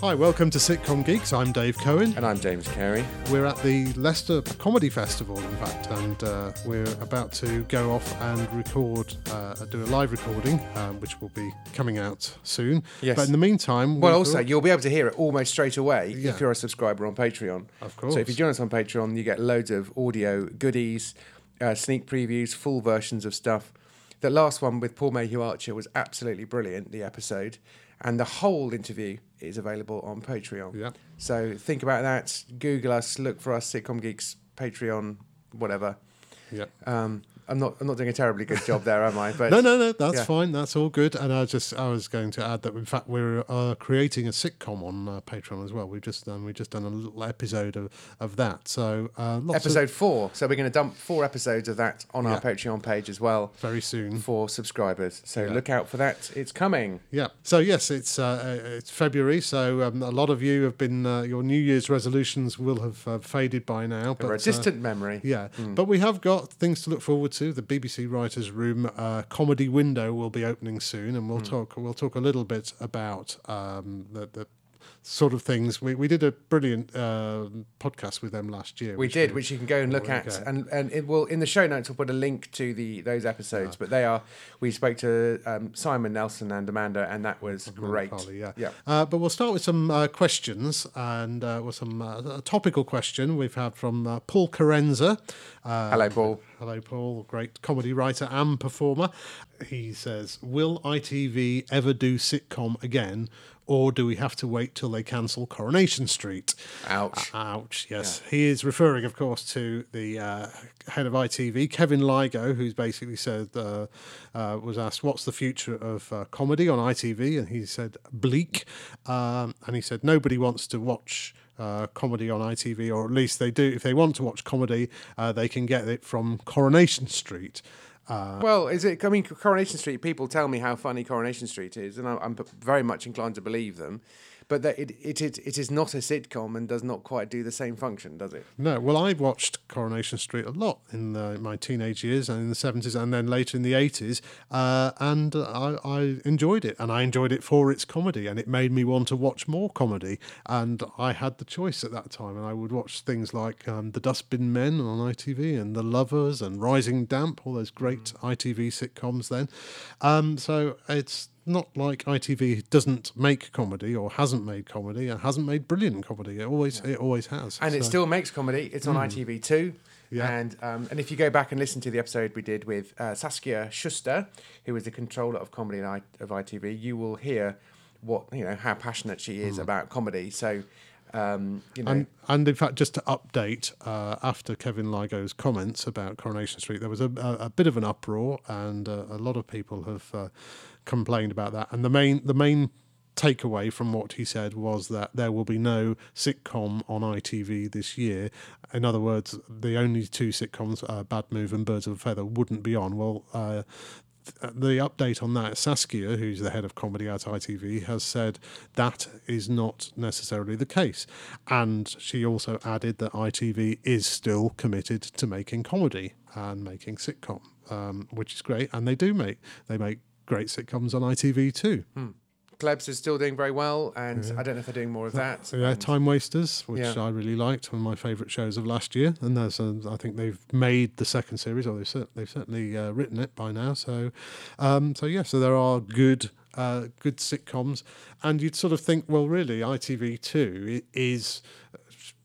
Hi, welcome to Sitcom Geeks. I'm Dave Cohen. And I'm James Cary. We're at the Leicester Comedy Festival, in fact, and uh, we're about to go off and record, uh, do a live recording, um, which will be coming out soon. Yes. But in the meantime, Well, also, you'll be able to hear it almost straight away Yeah. if you're a subscriber on Patreon. Of course. So if you join us on Patreon, you get loads of audio goodies, uh, sneak previews, full versions of stuff. The last one with Paul Mayhew Archer was absolutely brilliant, the episode. And the whole interview is available on Patreon. Yeah. So think about that. Google us, look for us, Sitcom Geeks, Patreon, whatever. yeah. Um, I'm not. I'm not doing a terribly good job there, am I? But No, no, no. That's yeah. fine. That's all good. And I just, I was going to add that in fact we're uh, creating a sitcom on uh, Patreon as well. We've just done, we've just done a little episode of, of that. So uh, lots of episode four. So we're going to dump four episodes of that on Yeah. our Patreon page as well very soon. for subscribers. So Yeah. look out for that. It's coming. Yeah. So yes, it's uh, it's February. So um, a lot of you have been uh, your New Year's resolutions will have uh, faded by now. For a distant memory. yeah, but we have got things to look forward to. The BBC Writers' Room uh, comedy window will be opening soon, and we'll talk. We'll talk a little bit about um, the, the sort of things. We we did a brilliant uh, podcast with them last year. We which did, which you can go and look at, go. and and it will in the show notes. We'll put a link to the those episodes. But they are. We spoke to um, Simon Nelson and Amanda, and that was great. Farley, yeah. Yeah. Uh, but we'll start with some uh, questions and uh, with some uh, a topical question we've had from uh, Paul Carenza. Uh, Hello, Paul. Hello, Paul, great comedy writer and performer. He says, Will ITV ever do sitcom again, or do we have to wait till they cancel Coronation Street? Ouch. Ouch, yes. He is referring, of course, to the uh, head of ITV, Kevin Lygo, who's basically said, uh, uh, was asked, What's the future of uh, comedy on ITV? And he said, Bleak. Um, and he said, Nobody wants to watch. Uh, comedy on ITV, or at least they do. If they want to watch comedy, uh, they can get it from Coronation Street. Uh, Well, is it? I mean, Coronation Street. People tell me how funny Coronation Street is, and I'm, I'm very much inclined to believe them. But that it, it, it, it is not a sitcom and does not quite do the same function, does it? No, well, I watched Coronation Street a lot in the, my teenage years and in the 70s and then later in the 80s, uh, and I, I enjoyed it. And I enjoyed it for its comedy, and it made me want to watch more comedy. And I had the choice at that time, and I would watch things like um, The Dustbin Men on ITV and The Lovers and Rising Damp, all those great ITV sitcoms then. Um, so it's not like ITV doesn't make comedy or hasn't made comedy and hasn't made brilliant comedy. It always it always has. And it still makes comedy. It's on ITV too. Yeah. And um, and if you go back and listen to the episode we did with uh, Saskia Schuster, who was the controller of comedy I- of ITV, you will hear what you know how passionate she is about comedy. So, um, you know, And, and in fact, just to update, uh, after Kevin Lygo's comments about Coronation Street, there was a, a, a bit of an uproar, and uh, a lot of people have uh, complained about that. And the main the main takeaway from what he said was that there will be no sitcom on ITV this year. In other words, the only two sitcoms, uh, Bad Move and Birds of a Feather, wouldn't be on. Well. Uh, the update on that, Saskia, who's the head of comedy at ITV, has said that is not necessarily the case. And she also added that ITV is still committed to making comedy and making sitcom, um, which is great. And they do make they make great sitcoms on ITV too. Plebs is still doing very well, and I don't know if they're doing more of that. Yeah, And- Time Wasters, which Yeah. I really liked, one of my favourite shows of last year, and there's a, I think they've made the second series, or they've, they've certainly uh, written it by now. So, um, so yeah, so there are good, uh, good sitcoms, and you'd sort of think, well, really, ITV two is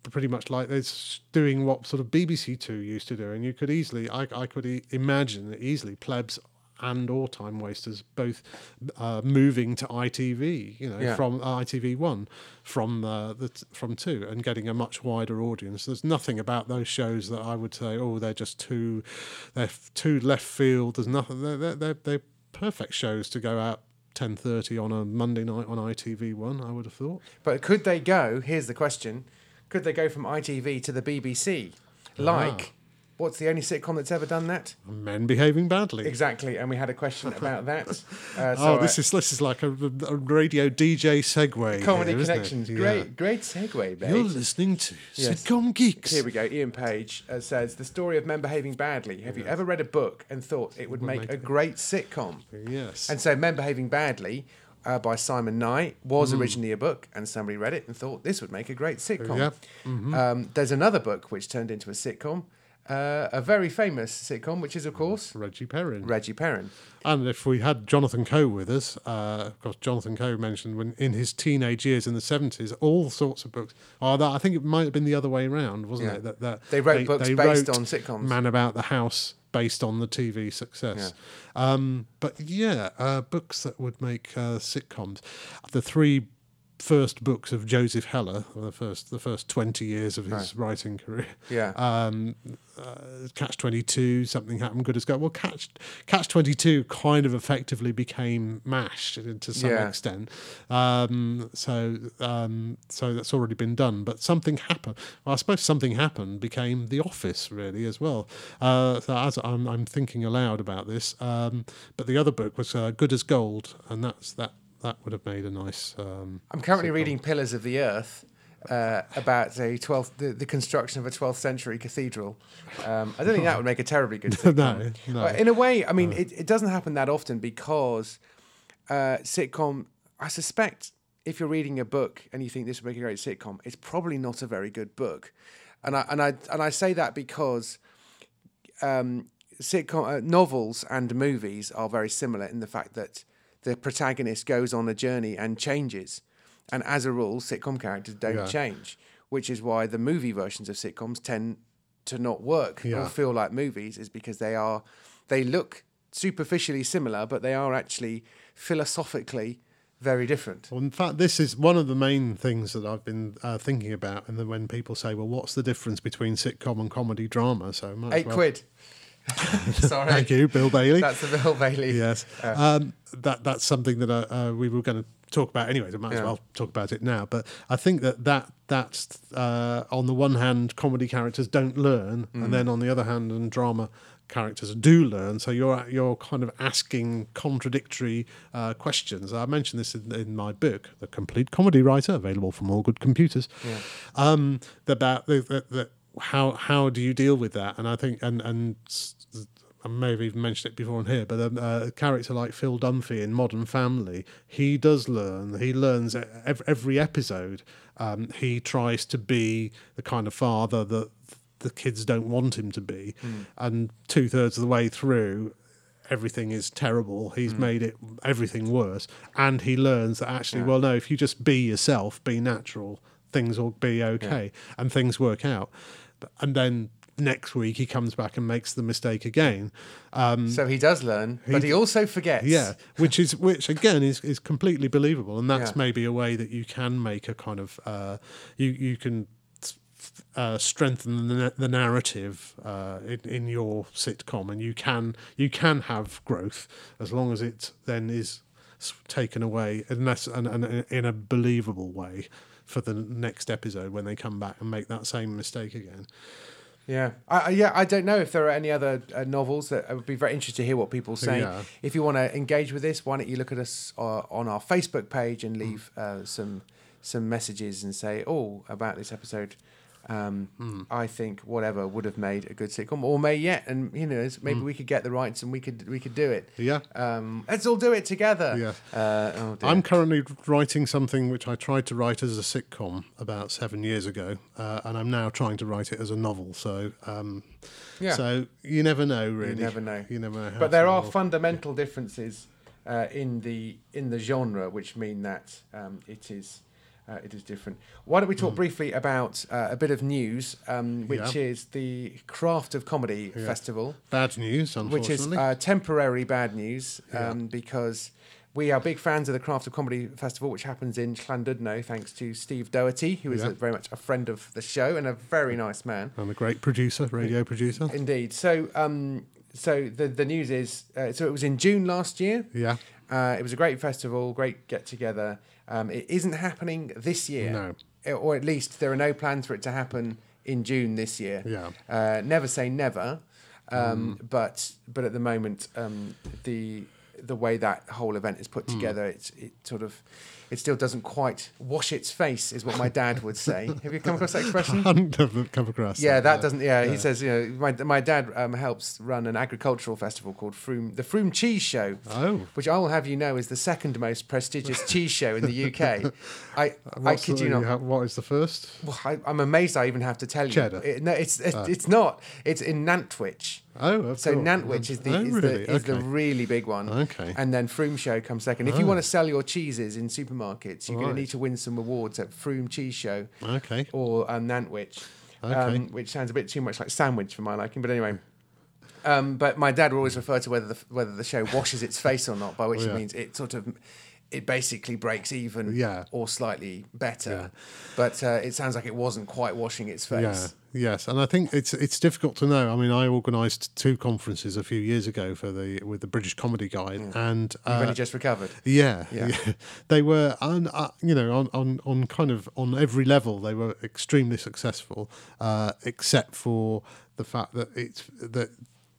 pretty much like it's doing what sort of BBC Two used to do, and you could easily, I, I could e- imagine easily plebs and or time wasters both uh, moving to ITV, you know, Yeah. from ITV one, from uh, the t- from two, and getting a much wider audience. There's nothing about those shows that I would say, oh, they're just too, they're f- too left field. There's nothing. They're they're, they're, they're perfect shows to go out. 10:30 on a Monday night on ITV1 I would have thought But could they go? Here's the question: Could they go from ITV to the BBC? Like, what's the only sitcom that's ever done that? men behaving badly Exactly, and we had a question about that. Uh, so oh this uh, is this is like a, a radio DJ segue comedy here, connections. Yeah. Great, great segue, babe. You're listening to Yes. Sitcom Geeks Here we go. Ian Page uh, says the story of men behaving badly. Have you ever read a book and thought it would make make a great sitcom? yes And so, men behaving badly uh, by Simon Nye was Mm. originally a book, and somebody read it and thought this would make a great sitcom. Yeah. Mm-hmm. Um, there's another book which turned into a sitcom, uh, a very famous sitcom, which is of course Reggie Perrin. Reggie Perrin. And if we had Jonathan Coe with us, uh, of course, Jonathan Coe mentioned when in his teenage years in the seventies, all sorts of books. Oh, that I think it might have been the other way around, wasn't Yeah. it? That, that They wrote books based wrote on sitcoms. Man About the House, based on the TV success. Um, but yeah, uh, books that would make uh, sitcoms. The three first books of Joseph Heller, the first the first twenty years of his writing career. Yeah. Um, uh, Catch Twenty Two, something happened. Good as gold. Well, Catch Catch Twenty Two kind of effectively became Mash to some Yeah. extent. Um, so um, so that's already been done. But something happened. Well, I suppose something happened became The Office really as well. Uh, so as I'm, I'm thinking aloud about this, um, but the other book was uh, Good as Gold, and that's that. That would have made a nice. Um, I'm currently sitcom. reading Pillars of the Earth. Uh, about a 12th, the, the construction of a 12th century cathedral. Um, I don't think that would make a terribly good sitcom. No, no. In a way, I mean, it, it doesn't happen that often because uh, sitcom, I suspect if you're reading a book and you think this would make a great sitcom, it's probably not a very good book. And I, and I, and I say that because um, sitcom uh, novels and movies are very similar in the fact that the protagonist goes on a journey and changes, and as a rule, sitcom characters don't Yeah. change, which is why the movie versions of sitcoms tend to not work or feel like movies, is because they are they look superficially similar, but they are actually philosophically very different. Well, in fact, this is one of the main things that I've been uh, thinking about. And then when people say, "Well, what's the difference between sitcom and comedy drama?" So Eight well- quid. Sorry, Thank you, Bill Bailey. that's the Bill Bailey. yes, um, that that's something that uh, uh, we were going to talk about anyway. So I might as well talk about it now. But I think that that that's uh, on the one hand, comedy characters don't learn, Mm. and then on the other hand, and drama characters do learn. So you're you're kind of asking contradictory uh, questions. I mentioned this in, in my book, The Complete Comedy Writer, available from all good computers. Um, about the, the, the, how how do you deal with that? And I think and and. I may have even mentioned it before on here, but um, uh, a character like Phil Dunphy in Modern Family, he does learn. He learns every, every episode. Um, he tries to be the kind of father that the kids don't want him to be, and two thirds of the way through, everything is terrible. He's made it everything worse, and he learns that actually, well, no, if you just be yourself, be natural, things will be okay, and things work out. And then next week he comes back and makes the mistake again. Um, So he does learn, but he also forgets. yeah, which is which again is is completely believable, and that's Yeah. maybe a way that you can make a kind of uh, you you can uh, strengthen the, the narrative uh, in, in your sitcom, and you can you can have growth as long as it then is taken away unless and, and in a believable way for the next episode when they come back and make that same mistake again. Yeah, I, yeah. I don't know if there are any other uh, novels that I would be very interested to hear what people say. Yeah. If you want to engage with this, why don't you look at us uh, on our Facebook page and leave uh, some some messages and say, "Oh, about this episode." Um, Hmm. I think whatever would have made a good sitcom, or may yet, and you know, maybe we could get the rights and we could we could do it. Yeah. Um, let's all do it together. Yeah. Uh, oh. I'm currently writing something which I tried to write as a sitcom about seven years ago, uh, and I'm now trying to write it as a novel. So, um, Yeah. so you never know, really. You never know. You never know. But there are fundamental differences uh, in the in the genre, which mean that um, it is uh, it is different. Why don't we talk briefly about uh, a bit of news, um, which. Yeah. is the Craft of Comedy Yeah. Festival, bad news, which is uh, temporary bad news Yeah. um, because. We are big fans of the Craft of Comedy Festival, which happens in Llandudno, thanks to Steve Doherty, who is Yeah. a, very much a friend of the show and a very nice man. I'm a great producer, radio producer. Indeed. So, um, so the the news is, uh, so it was in June last year. Yeah. Uh, it was a great festival, great get together. Um, it isn't happening this year, No. Or at least there are no plans for it to happen in June this year. Yeah. Uh, never say never, um, Mm. but but at the moment, um, the the way that whole event is Hmm. put together, it's it sort of it still doesn't quite wash its face, is what my dad would say. Have you come across that expression? I hadn't come across. Yeah, that uh, doesn't. Yeah, he says. You know, my my dad um, helps run an agricultural festival called Frome, the Frome Cheese Show, Oh, which I will have you know is the second most prestigious cheese show in the UK. I I what's kid the- you not. ha- what is the first? Well, I, I'm amazed I even have to tell you. Cheddar. It, no, it's it's, it's not. It's in Nantwich. Oh, of So. Nantwich is the Oh, is, really? the, is the really big one. Okay. And then Frome Show comes second. If you Oh. want to sell your cheeses in supermarkets, you're going to need to win some awards at Frome Cheese Show Okay. or um, Nantwich, Okay. um, which sounds a bit too much like sandwich for my liking. But anyway. Um, but my dad will always refer to whether the whether the show washes its face or not, by which Oh, he yeah. means it sort of it basically breaks even Yeah. or slightly better. Yeah. But uh, it sounds like it wasn't quite washing its face. Yeah, yes, and I think it's it's difficult to know. I mean, I organised two conferences a few years ago for the with the British Comedy Guide, and Mm. You've uh, only just recovered. yeah, Yeah. yeah, they were, on, uh, you know, on, on on kind of on every level, they were extremely successful, uh, except for the fact that it's that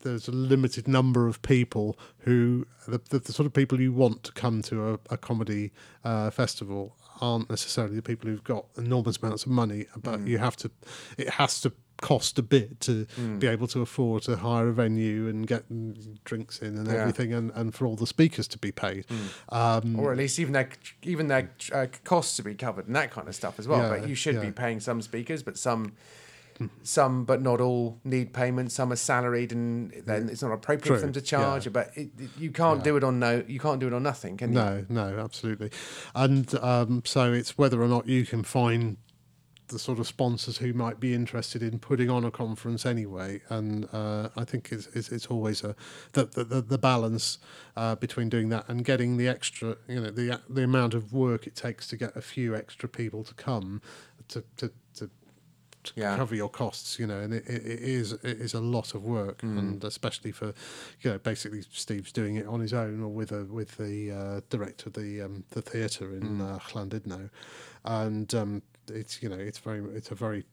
there's a limited number of people who the, the, the sort of people you want to come to a, a comedy uh, festival aren't necessarily the people who've got enormous amounts of money, but Mm. you have to, it has to cost a bit to be able to afford to hire a venue and get mm, drinks in and Yeah. everything and, and for all the speakers to be paid. Um, or at least even their even their uh, costs to be covered and that kind of stuff as well. Yeah, but you should be paying some speakers, but some. Some, but not all, need payment. Some are salaried, and then it's not appropriate True, for them to charge. yeah. But it, it- you can't Yeah. do it on no. You can't do it on nothing, can you? No, no, absolutely. And um, so it's whether or not you can find the sort of sponsors who might be interested in putting on a conference anyway. And uh, I think it's, it's, it's always a the the, the, the balance uh, between doing that and getting the extra, you know, the the amount of work it takes to get a few extra people to come to to. to to Yeah. cover your costs, you know, and it, it, it is it is a lot of work, Mm. and especially for, you know, basically Steve's doing it on his own or with a with the uh, director of the um, the theatre in Mm. uh, Llandudno, and um, it's you know it's very it's a very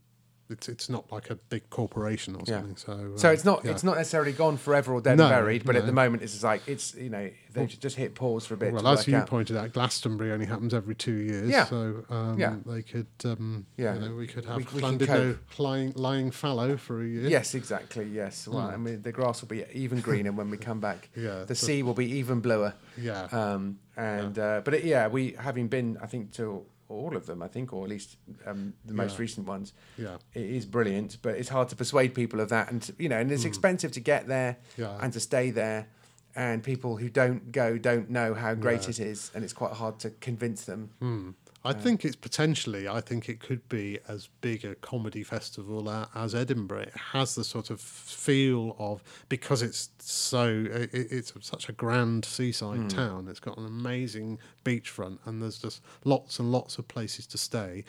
it's it's not like a big corporation or Yeah. something. So So uh, it's not yeah. it's not necessarily gone forever or dead No, and buried, but at the moment it's just like it's you know they should just hit pause for a bit Well, as you out. pointed out, Glastonbury only happens every two years. Yeah. So um, Yeah. they could, um, Yeah. you know, we could have We- we can Llandudno lying, lying fallow for a year. Yes, exactly. Yes. Well, Hmm. I mean, the grass will be even greener when we come back. Yeah, The sea will be even bluer. Yeah. Um, and uh, but it, yeah, we having been, I think, to all of them, I think, or at least um, the most Yeah. recent ones. Yeah. It is brilliant, but it's hard to persuade people of that, and you know, and it's expensive to get there. Yeah. and to stay there. And people who don't go don't know how great Yeah. it is, and it's quite hard to convince them. Hmm. I think it's potentially. I think it could be as big a comedy festival as Edinburgh. It has the sort of feel of because it's so. It, it's such a grand seaside town. It's got an amazing beachfront, and there's just lots and lots of places to stay.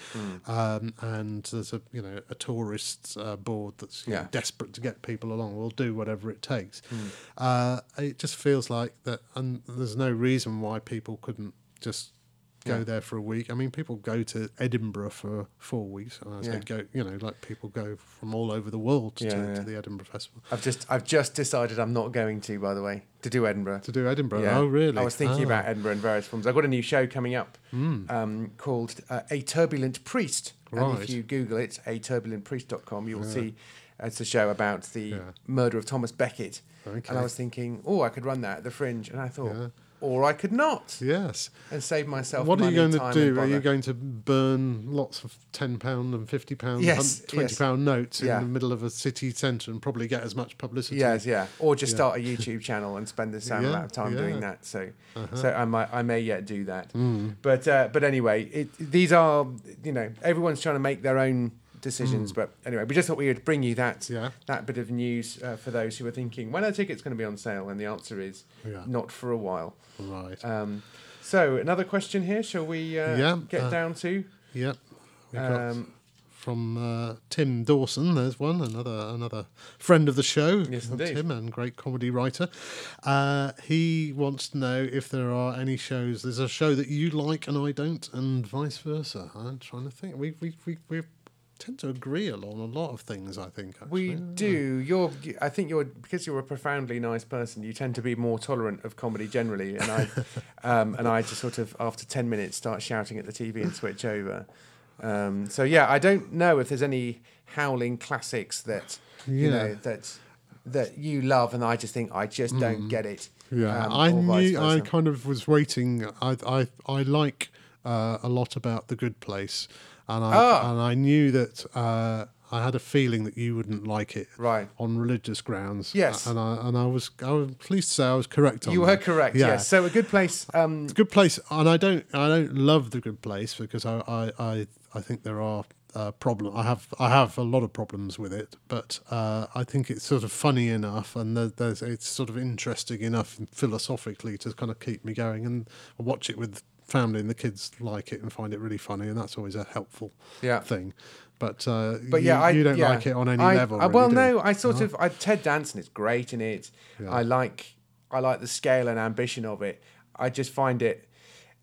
Um, and there's a you know a tourist uh, board that's you know, desperate to get people along. We'll do whatever it takes. Uh, it just feels like that, and there's no reason why people couldn't just go Yeah. there for a week. I mean, people go to Edinburgh for four weeks. And I Yeah. go, you know, like people go from all over the world to, Yeah, to yeah. the Edinburgh Festival I've just I've just decided I'm not going to, by the way, to do Edinburgh. to do Edinburgh. Oh, really? I was thinking Oh. about Edinburgh in various forms. I've got a new show coming up Hmm. um, called uh, A Turbulent Priest. And if you Google it, a aturbulentpriest.com, you will see it's a show about the murder of Thomas Becket. Okay. And I was thinking, oh, I could run that at the Fringe. And I thought. Or I could not Yes. and save myself What are you going to do? Are you going to burn lots of ten pound and fifty pound, Yes, twenty yes. pound notes Yeah. in the middle of a city centre and probably get as much publicity? Yes, yeah. Or just Yeah. start a YouTube channel and spend the same Yeah, amount of time doing that. So, Uh-huh. so I might, I may yet do that. Mm. But, uh, but anyway, it, these are, you know, everyone's trying to make their own decisions. But anyway, we just thought we would bring you that Mm. Yeah. that bit of news uh, for those who are thinking when are tickets going to be on sale, and the answer is Yeah. not for a while. Right. Um, so another question here. Shall we uh, Yeah, get uh, down to? Yep. Um, from uh, Tim Dawson. There's one, another another friend of the show. Yes, indeed. Tim and great comedy writer. Uh, he wants to know if there are any shows. There's a show that you like and I don't, and vice versa. I'm trying to think. We we we we tend to agree on a lot of things. I think We do. You're. I think you're because you're a profoundly nice person. You tend to be more tolerant of comedy generally, and I, um, and I just sort of after ten minutes start shouting at the TV and switch over. Um, so yeah, I don't know if there's any howling classics that you know that that you love, and I just think I just don't get it. Yeah, um, I knew. I kind of was waiting. I I I like uh, a lot about the Good Place, and I Ah. and I knew that uh, I had a feeling that you wouldn't like it Right. on religious grounds. Yes. and I and I was I was pleased to say I was correct on You were that. correct. Yeah. Yes. So a good place. Um, a good place, and I don't I don't love the Good Place because I I I, I think there are. Uh, problem. I have I have a lot of problems with it, but uh, I think it's sort of funny enough, and there, there's it's sort of interesting enough philosophically to kind of keep me going. And I watch it with family, and the kids like it and find it really funny, and that's always a helpful Yeah. thing. But uh, But you, yeah, I you don't yeah. like it on any I- level. I- really, well, no, I sort of I, Ted Danson is great in it. Yeah. I like I like the scale and ambition of it. I just find it,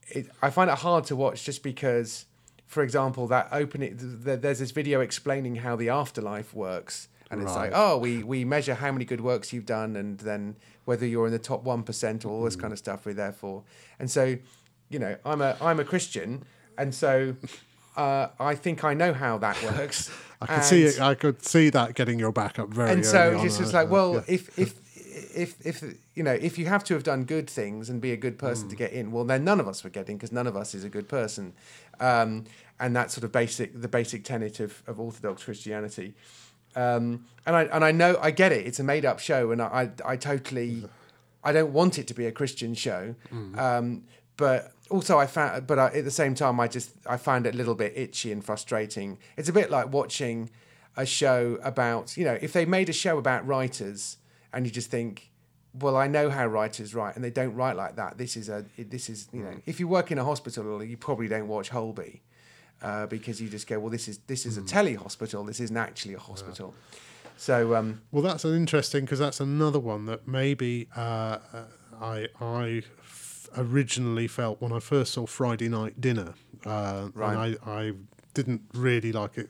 it I find it hard to watch just because, for example, that opening th- th- there's this video explaining how the afterlife works. And it's like, oh, we, we measure how many good works you've done, and then whether you're in the top one percent or all Mm. this kind of stuff we're there for. And so, you know, I'm a I'm a Christian, and so uh, I think I know how that works. I could see it. I could see that getting your back up very. and so it's just, just uh, like, well, yeah. if if if if you know, if you have to have done good things and be a good person Mm. to get in, well, then none of us were getting because none of us is a good person, um, and that's sort of basic the basic tenet of, of Orthodox Christianity. Um, and I and I know I get it. It's a made up show, and I I, I totally I don't want it to be a Christian show, Mm. um, but also I found, but I, at the same time, I just I found it a little bit itchy and frustrating. It's a bit like watching a show about you know if they made a show about writers and you just think, well, I know how writers write, and they don't write like that. This is a this is you know if you work in a hospital, you probably don't watch Holby. Uh, because you just go, well, this is this is a telly hospital. This isn't actually a hospital. So um, Well, that's an interesting because that's another one that maybe uh, uh, I I originally felt when I first saw Friday Night Dinner, uh, Right. and I, I didn't really like it.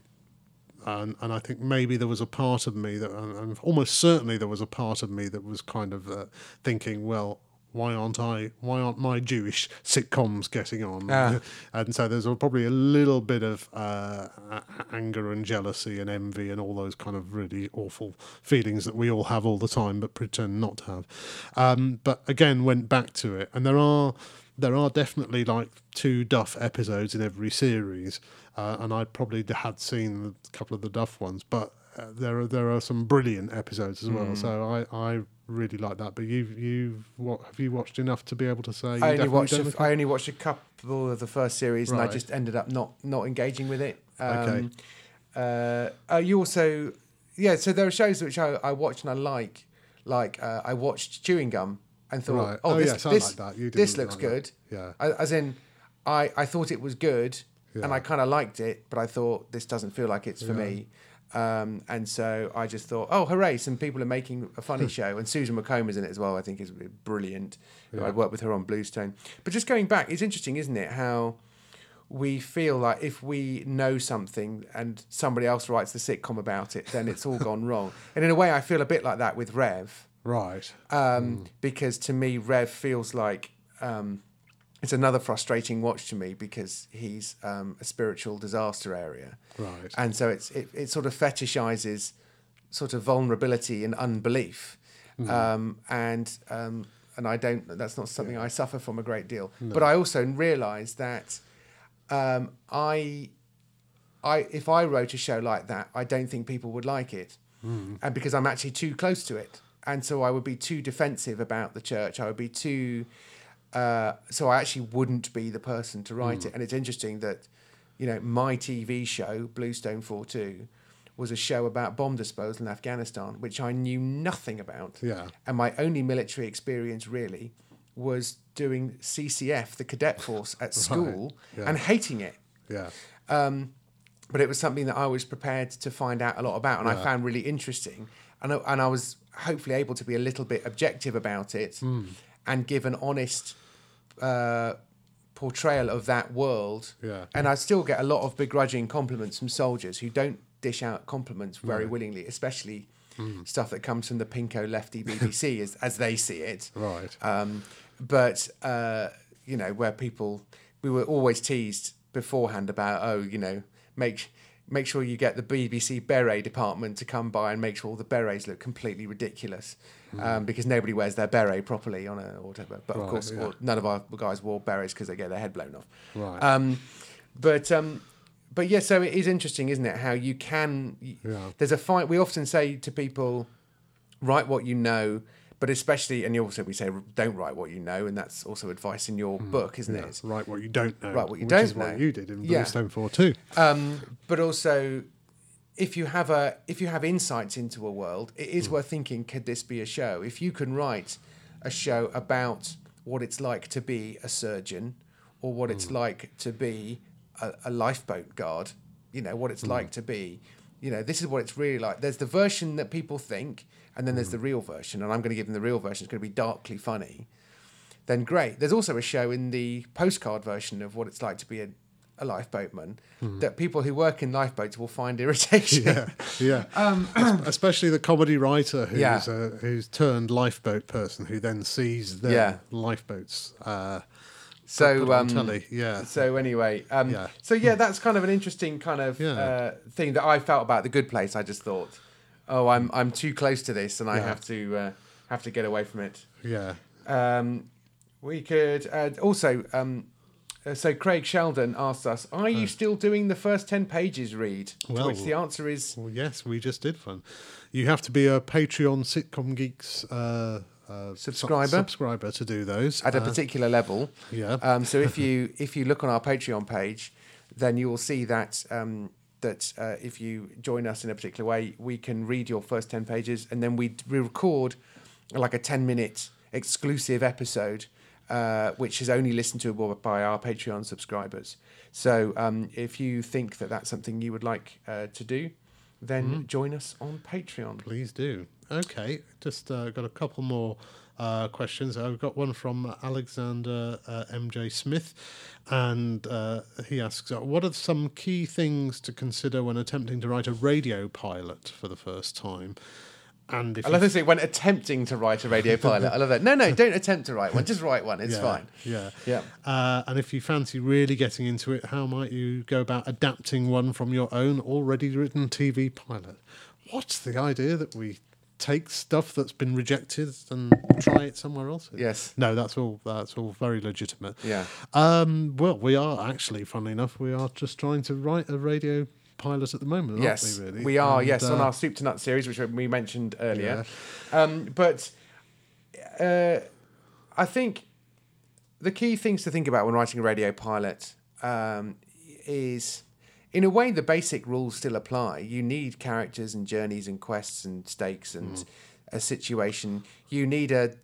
And, and I think maybe there was a part of me that, and and almost certainly there was a part of me that was kind of uh, thinking, well, why aren't I? Why aren't my Jewish sitcoms getting on? Ah. And so there's probably a little bit of uh, anger and jealousy and envy and all those kind of really awful feelings that we all have all the time, but pretend not to have. Um, but again, went back to it, and there are there are definitely like two Duff episodes in every series, uh, and I probably had seen a couple of the Duff ones, but. Uh, there are there are some brilliant episodes as well, so I, I really like that. But you've you've what have you watched enough to be able to say? I only watched a, I only watched a couple of the first series, and I just ended up not not engaging with it. Okay. Uh, uh, you also, yeah. So there are shows which I, I watch and I like. Like uh, I watched Chewing Gum and thought, Right. oh, Oh, this yes, I this, like that. You this looks like that. good. Yeah. I- As in, I I thought it was good, and I kind of liked it, but I thought this doesn't feel like it's for Yeah. me. Um, and so I just thought, oh, hooray! Some people are making a funny show, and Susan McCombs in it as well. I think is brilliant. Yeah. I worked with her on Bluestone. But just going back, it's interesting, isn't it? How we feel like if we know something and somebody else writes the sitcom about it, then it's all gone wrong. And in a way, I feel a bit like that with Rev, Right. um, because to me, Rev feels like um, it's another frustrating watch to me because he's um, a spiritual disaster area, Right. and so it's it, it sort of fetishizes sort of vulnerability and unbelief, um, and um, and I don't. That's not something I suffer from a great deal. But I also realise that um, I, I if I wrote a show like that, I don't think people would like it, and because I'm actually too close to it, and so I would be too defensive about the church. I would be too. Uh, so I actually wouldn't be the person to write it. And it's interesting that, you know, my TV show Bluestone Four Two was a show about bomb disposal in Afghanistan, which I knew nothing about. Yeah. And my only military experience really was doing CCF, the cadet force at school, yeah. and hating it. Yeah. Um, but it was something that I was prepared to find out a lot about, and I found really interesting. And I, and I was hopefully able to be a little bit objective about it, Hmm. and give an honest uh, portrayal of that world. Yeah. And I still get a lot of begrudging compliments from soldiers who don't dish out compliments very willingly, especially Hmm. stuff that comes from the pinko lefty BBC as, as they see it. Right. Um, but uh, you know, where people we were always teased beforehand about, oh, you know, make make sure you get the BBC beret department to come by and make sure all the berets look completely ridiculous, um, because nobody wears their beret properly on a or whatever. But of course, yeah. none of our guys wore berets because they get their head blown off. Right. Um, but um, but yeah, so it is interesting, isn't it? How you can. Yeah. There's a fight. We often say to people, write what you know, but especially, and you also we say don't write what you know, and that's also advice in your book, isn't Hmm. Yeah, it? Right, what you don't know. Right, what you don't is know. what you did in Yeah. Bluestone 4 too. Um, but also, if you have a if you have insights into a world, it is Hmm. is worth thinking: could this be a show? If you can write a show about what it's like to be a surgeon, or what Hmm. it's like to be a, a lifeboat guard, you know what it's Hmm. like to be. You know, this is what it's really like. There's the version that people think, and then there's Hmm. the real version. And I'm going to give them the real version. It's going to be darkly funny. Then great. There's also a show in the postcard version of what it's like to be a, a lifeboatman that people who work in lifeboats will find irritating. Yeah, yeah. Es- Especially the comedy writer who's Um, Yeah. uh, who's turned lifeboat person who then sees their Yeah. lifeboats. Uh, So um, telly, yeah. So anyway, um, Yeah. so yeah, that's kind of an interesting kind of uh, thing that I felt about the Good Place. I just thought, oh, I'm I'm too close to this, and I Yeah. have to uh, have to get away from it. yeah, Um, we could uh, also. Um, uh, so Craig Sheldon asked us, "Are you still doing the first ten pages read?" to Well- which the answer is well, yes, we just did one. You have to be a Patreon Sitcom Geeks uh, uh, su- Subscriber? subscriber to do those. at a Uh, particular level. yeah. Um, so if you if you look on our Patreon page, then you will see that um, that uh, if you join us in a particular way, we can read your first ten pages, and then we we record like a ten minute exclusive episode, uh, which is only listened to by our Patreon subscribers. So um, if you think that that's something you would like uh, to do, then join us on Patreon. Please do. Okay, just uh, got a couple more uh, questions. I've got one from Alexander uh, MJ Smith, and uh, he asks, uh, "What are some key things to consider when attempting to write a radio pilot for the first time?" And if I love this thing when attempting to write a radio pilot. I love that. No, no, don't attempt to write one. Just write one. It's yeah, fine. Yeah. Yeah. Uh, and if you fancy really getting into it, how might you go about adapting one from your own already written TV pilot? What's the idea that we take stuff that's been rejected and try it somewhere else? Yes. No, that's all. That's all very legitimate. Yeah. Um, well, we are actually, funnily enough, we are just trying to write a radio pilot at the moment. Yes, we, really? we are. And, yes, on uh, our soup to nut series, which we mentioned earlier. Um, but uh, I think the key things to think about when writing a radio pilot um, is, in a way, the basic rules still apply. You need characters and journeys and quests and stakes and Mm. a situation. You need a,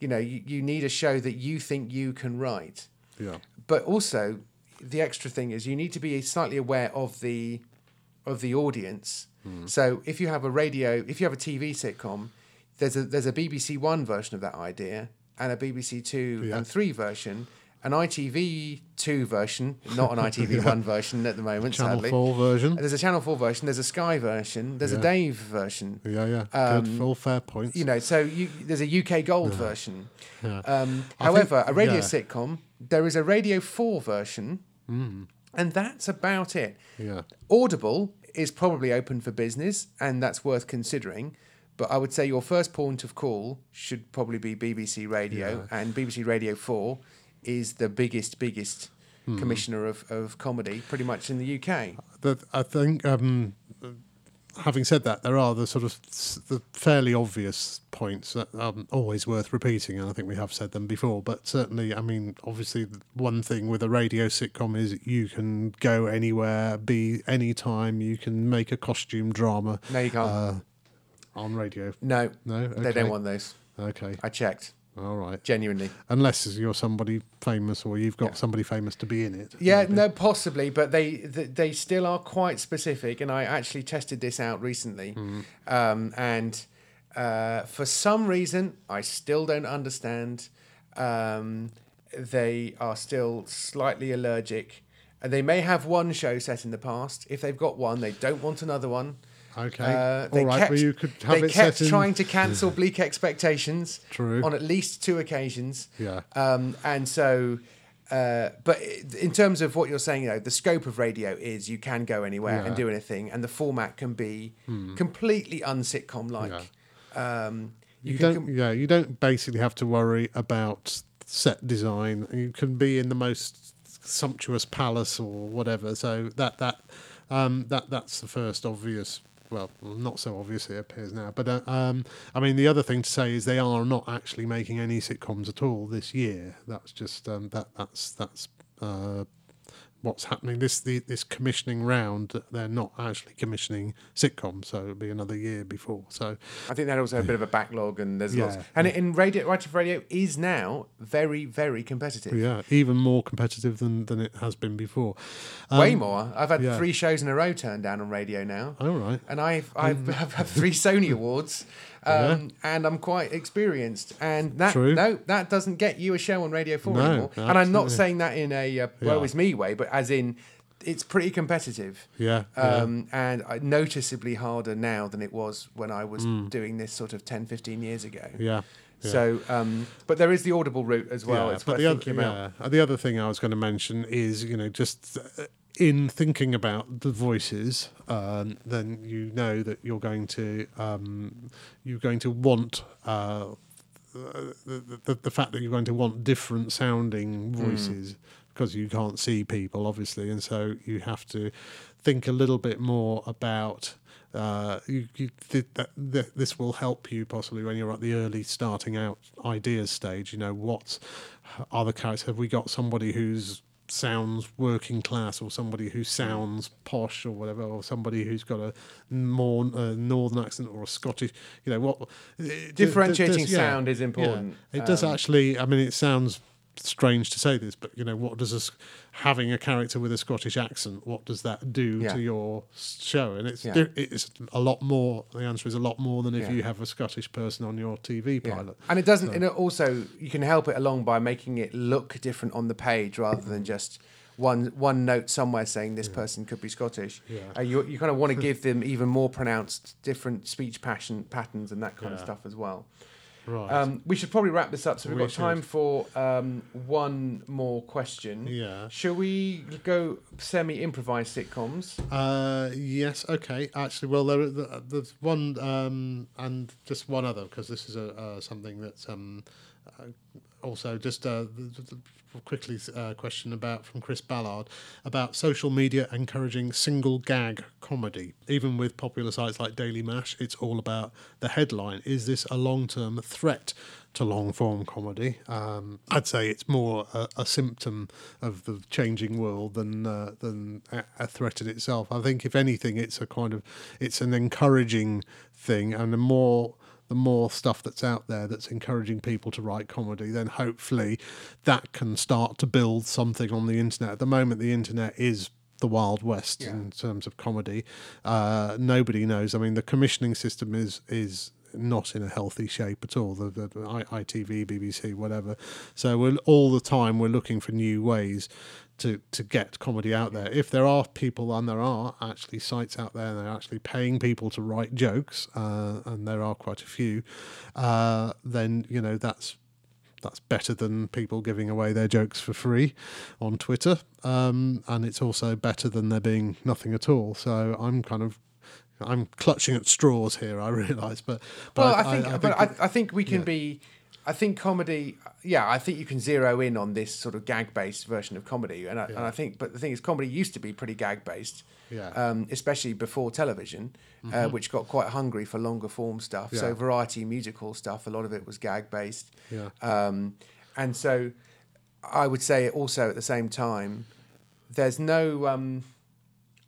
you know, you, you need a show that you think you can write yeah. but also the extra thing is you need to be slightly aware of the of the audience. Hmm. So if you have a radio, if you have a TV sitcom, there's a there's a BBC One version of that idea and a BBC Two Yeah. and Three version, an ITV Two version, not an ITV One version at the moment, Channel sadly. Four version. There's a Channel Four version. There's a Sky version. There's a Dave version. Yeah, yeah. Um, Good, all fair points. You know, so you, there's a UK Gold version. Yeah. Um, however, think- a radio yeah. sitcom, there is a Radio 4 version, Hmm. and that's about it. yeah. Audible is probably open for business, and that's worth considering. But I would say your first point of call should probably be BBC Radio, and BBC Radio 4 is the biggest, biggest Hmm. commissioner of, of comedy pretty much in the UK. that I think, um, having said that, there are the sort of the fairly obvious points that are always worth repeating, and I think we have said them before. But certainly, I mean, obviously, one thing with a radio sitcom is you can go anywhere, be anytime. You can make a costume drama No, you can't. uh, on radio. no, No, they don't want those. Okay, I checked, all right. genuinely. Unless you're somebody famous or you've got Yeah. somebody famous to be in it. Yeah, maybe. no, possibly, but they th- they still are quite specific, and I actually tested this out recently, um, and uh, for some reason I still don't understand. Um, they are still slightly allergic. And they may have one show set in the past. If they've got one, they don't want another one. Okay. Uh, All right. well, you could have they it kept set in. trying to cancel Bleak Expectations True. on at least two occasions. Yeah. Um, and so, uh, but in terms of what you're saying, you know, the scope of radio is you can go anywhere and Yeah. Hmm. do anything, and the format can be completely unsitcom like. Um, you, you don't com- yeah you don't basically have to worry about set design you can be in the most sumptuous palace or whatever so that that um that that's the first obvious well not so obvious it appears now but uh, um i mean the other thing to say is they are not actually making any sitcoms at all this year. That's just um that that's that's uh what's happening this the, this commissioning round they're not actually commissioning sitcoms so it'll be another year before so I think that also a bit of a backlog, and there's lots. Yeah. And in radio, radioactive radio is now very, very competitive. Yeah, even more competitive than, than it has been before. Um, Way more. I've had yeah. three shows in a row turned down on radio now. All right. and I've I've, I've had three Sony awards, um, and I'm quite experienced. And that True. no, that doesn't get you a show on Radio Four No, anymore. And I'm not saying that in a uh, woe Yeah. is me way, but as in it's pretty competitive. Yeah. yeah. Um, and uh, noticeably harder now than it was when I was Mm. doing this sort of 10, 15 years ago. yeah. yeah. So, um, but there is the audible route as well. yeah, it's worth the other, about. yeah, the other thing I was going to mention is, you know, just uh, in thinking about the voices, um, then you know that you're going to um, you're going to want. Uh, the, the, the fact that you're going to want different sounding voices because you can't see people obviously and so you have to think a little bit more about uh, you, you, th- that, th- this will help you possibly when you're at the early starting out ideas stage you know what other characters have we got somebody who's sounds working class or somebody who sounds posh or whatever or somebody who's got a more uh, northern accent or a scottish you know what Differentiating does- yeah, sound is yeah. important. it does Um, actually i mean it sounds strange to say this but you know what does this having a character with a scottish accent what does that do Yeah. to your show and it's Yeah. it's a lot more the answer is a lot more than if Yeah. you have a scottish person on your tv pilot And it doesn't. And it also, you can help it along by making it look different on the page rather than just one one note somewhere saying this person could be Scottish. Yeah. Uh, you you kind of want to give them even more pronounced different speech passion patterns and that kind of stuff as well. Right Um, we should probably wrap this up. So we've We got time for um, one more question. yeah Shall we go semi improvised sitcoms? Uh, yes, okay. Actually, well, there, there there's one um, and just one other because this is a uh, something that's um, also just uh, quickly uh, question about from Chris Ballard about social media encouraging single gag comedy. Even with popular sites like Daily Mash, it's all about the headline. Is this a long term threat? To long form comedy, um, I'd say it's more a, a symptom of the changing world than uh, than a, a threat in itself. I think, if anything, it's a kind of it's an encouraging thing, and the more the more stuff that's out there that's encouraging people to write comedy, then hopefully that can start to build something on the internet. At the moment, the internet is the Wild West Yeah. in terms of comedy. Uh, nobody knows. I mean, the commissioning system is is not in a healthy shape at all. The, the, the ITV, BBC, whatever. So we're all the time we're looking for new ways to to get comedy out there. If there are people, and there are actually sites out there, and they're actually paying people to write jokes, uh, and there are quite a few, uh, then you know that's that's better than people giving away their jokes for free on Twitter, um, and it's also better than there being nothing at all. So I'm kind of I'm clutching at straws here. I realise, but, but well, I, think, but it- I, I think we can yeah. be. I think comedy. Yeah, I think you can zero in on this sort of gag-based version of comedy, and I, and I think. But the thing is, comedy used to be pretty gag-based, Yeah. um, especially before television, uh, which got quite hungry for longer form stuff. So Mm-hmm. Variety musical stuff, a lot of it was gag-based. Yeah. Um, and so, I would say also at the same time, there's no um,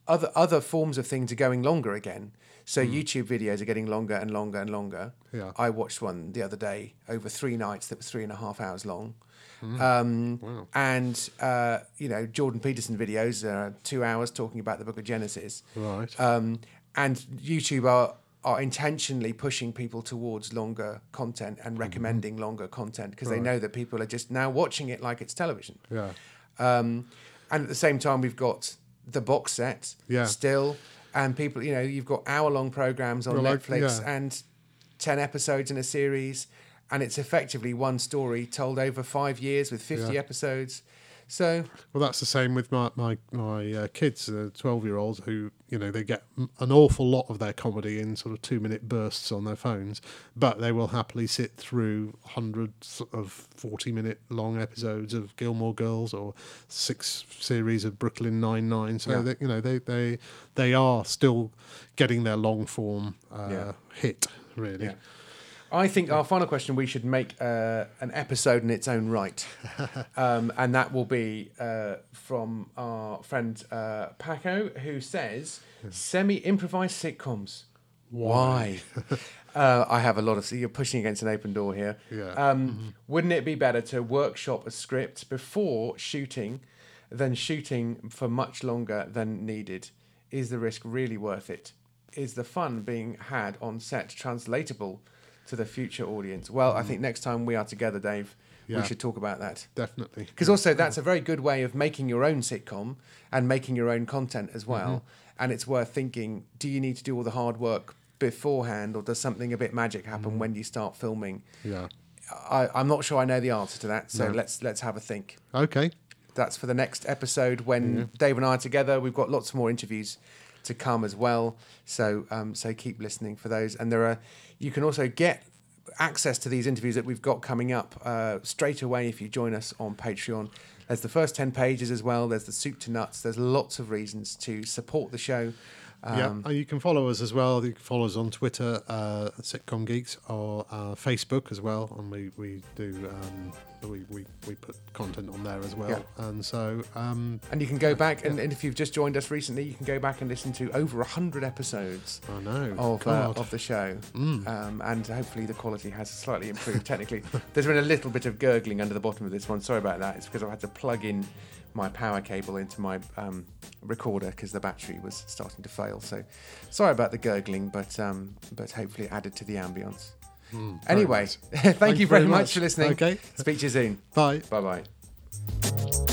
other other forms of things are going longer again. So YouTube videos are getting longer and longer and longer. Yeah. I watched one the other day over three nights that was three and a half hours long. Hmm. Um, Wow. And uh, you know Jordan Peterson videos are two hours talking about the Book of Genesis. right. Um, and YouTube are are intentionally pushing people towards longer content and recommending longer content because they know that people are just now watching it like it's television. Yeah. Um, and at the same time, we've got the box set Yeah. still, and people, you know, you've got hour long programs on like, Netflix yeah. and 10 episodes in a series, and it's effectively one story told over five years with 50 Yeah. episodes. So, Well, that's the same with my my my uh, kids, uh, twelve year olds, who you know they get an awful lot of their comedy in sort of two minute bursts on their phones, but they will happily sit through hundreds of forty minute long episodes of Gilmore Girls or six series of Brooklyn Nine Nine. So Yeah. that you know they they they are still getting their long form uh, Yeah. hit really. yeah. I think our final question we should make uh, an episode in its own right, um, and that will be uh, from our friend uh, Paco, who says semi-improvised sitcoms. Why? uh, I have a lot of. So you're pushing against an open door here. Yeah. Um, Wouldn't it be better to workshop a script before shooting than shooting for much longer than needed? Is the risk really worth it? Is the fun being had on set translatable to the future audience? Well, I think mm. next time we are together, Dave, Yeah. we should talk about that. Definitely. Because also, that's a very good way of making your own sitcom and making your own content as well. Mm-hmm. And it's worth thinking do you need to do all the hard work beforehand, or does something a bit magic happen mm-hmm. when you start filming? Yeah. I, I'm not sure I know the answer to that, so No. let's let's have a think. Okay. That's for the next episode when Dave and I are together. We've got lots more interviews to come as well, so um, so keep listening for those. And there are you can also get access to these interviews that we've got coming up uh, straight away if you join us on Patreon. There's the first ten pages as well. There's the soup to nuts. There's lots of reasons to support the show. Yeah, Um, and you can follow us as well. You can follow us on Twitter, uh, Sitcom Geeks, or uh, Facebook as well. And we we do um, we, we we put content on there as well. Yeah. And so um, And you can go back, and, and if you've just joined us recently, you can go back and listen to over 100 episodes I know of, uh, of the show. Mm. Um, and hopefully the quality has slightly improved technically. There's been a little bit of gurgling under the bottom of this one. Sorry about that. It's because I've had to plug in my power cable into my um, recorder because the battery was starting to fail. So sorry about the gurgling, but um, but hopefully it added to the ambience. Mm, Anyway, nice. thank, you very much for listening. Okay, Speak to you soon. bye. Bye bye.